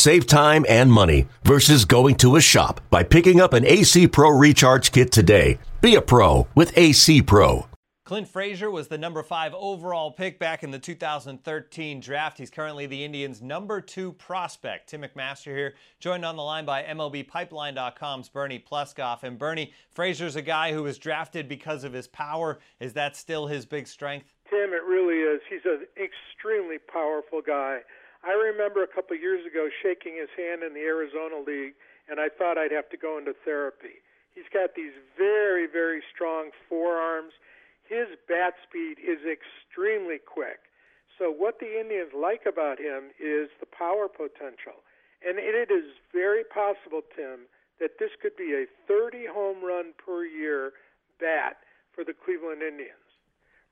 Save time and money versus going to a shop by picking up an AC Pro Recharge Kit today. Be a pro with AC Pro. Clint Frazier was the number five overall pick back in the 2013 draft. He's currently the Indians' number two prospect. Tim McMaster here, joined on the line by MLBPipeline.com's Bernie Pleskoff. And Bernie, Frazier's a guy who was drafted because of his power. Is that still his big strength? Tim, it really is. He's an extremely powerful guy. I remember a couple of years ago shaking his hand in the Arizona League, and I thought I'd have to go into therapy. He's got these very, very strong forearms. His bat speed is extremely quick. So, what the Indians like about him is the power potential. And it is very possible, Tim, that this could be a 30 home run per year bat for the Cleveland Indians.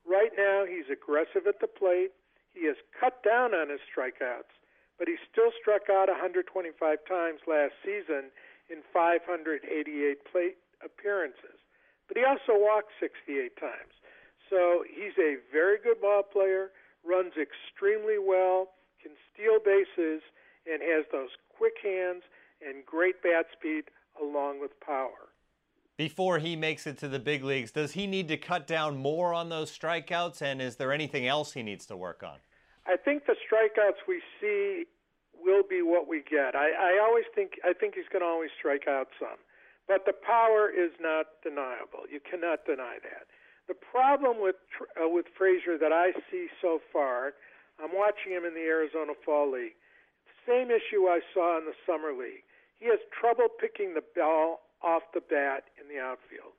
Right now, he's aggressive at the plate. He has cut down on his strikeouts, but he still struck out 125 times last season in 588 plate appearances. But he also walked 68 times. So he's a very good ball player, runs extremely well, can steal bases, and has those quick hands and great bat speed along with power. Before he makes it to the big leagues, does he need to cut down more on those strikeouts? And is there anything else he needs to work on? I think the strikeouts we see will be what we get. I, I always think I think he's going to always strike out some, but the power is not deniable. You cannot deny that. The problem with uh, with Frazier that I see so far, I'm watching him in the Arizona Fall League. Same issue I saw in the Summer League. He has trouble picking the ball off the bat in the outfield.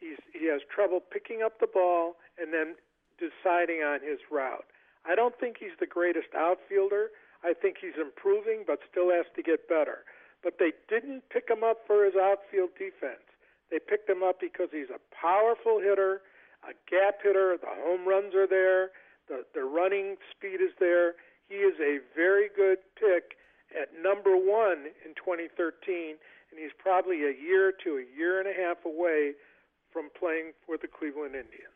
He's he has trouble picking up the ball and then deciding on his route. I don't think he's the greatest outfielder. I think he's improving, but still has to get better. But they didn't pick him up for his outfield defense. They picked him up because he's a powerful hitter, a gap hitter. The home runs are there. The the running speed is there. He is a very good pick at number one in 2013, and he's probably a year to a year and a half away from playing for the Cleveland Indians.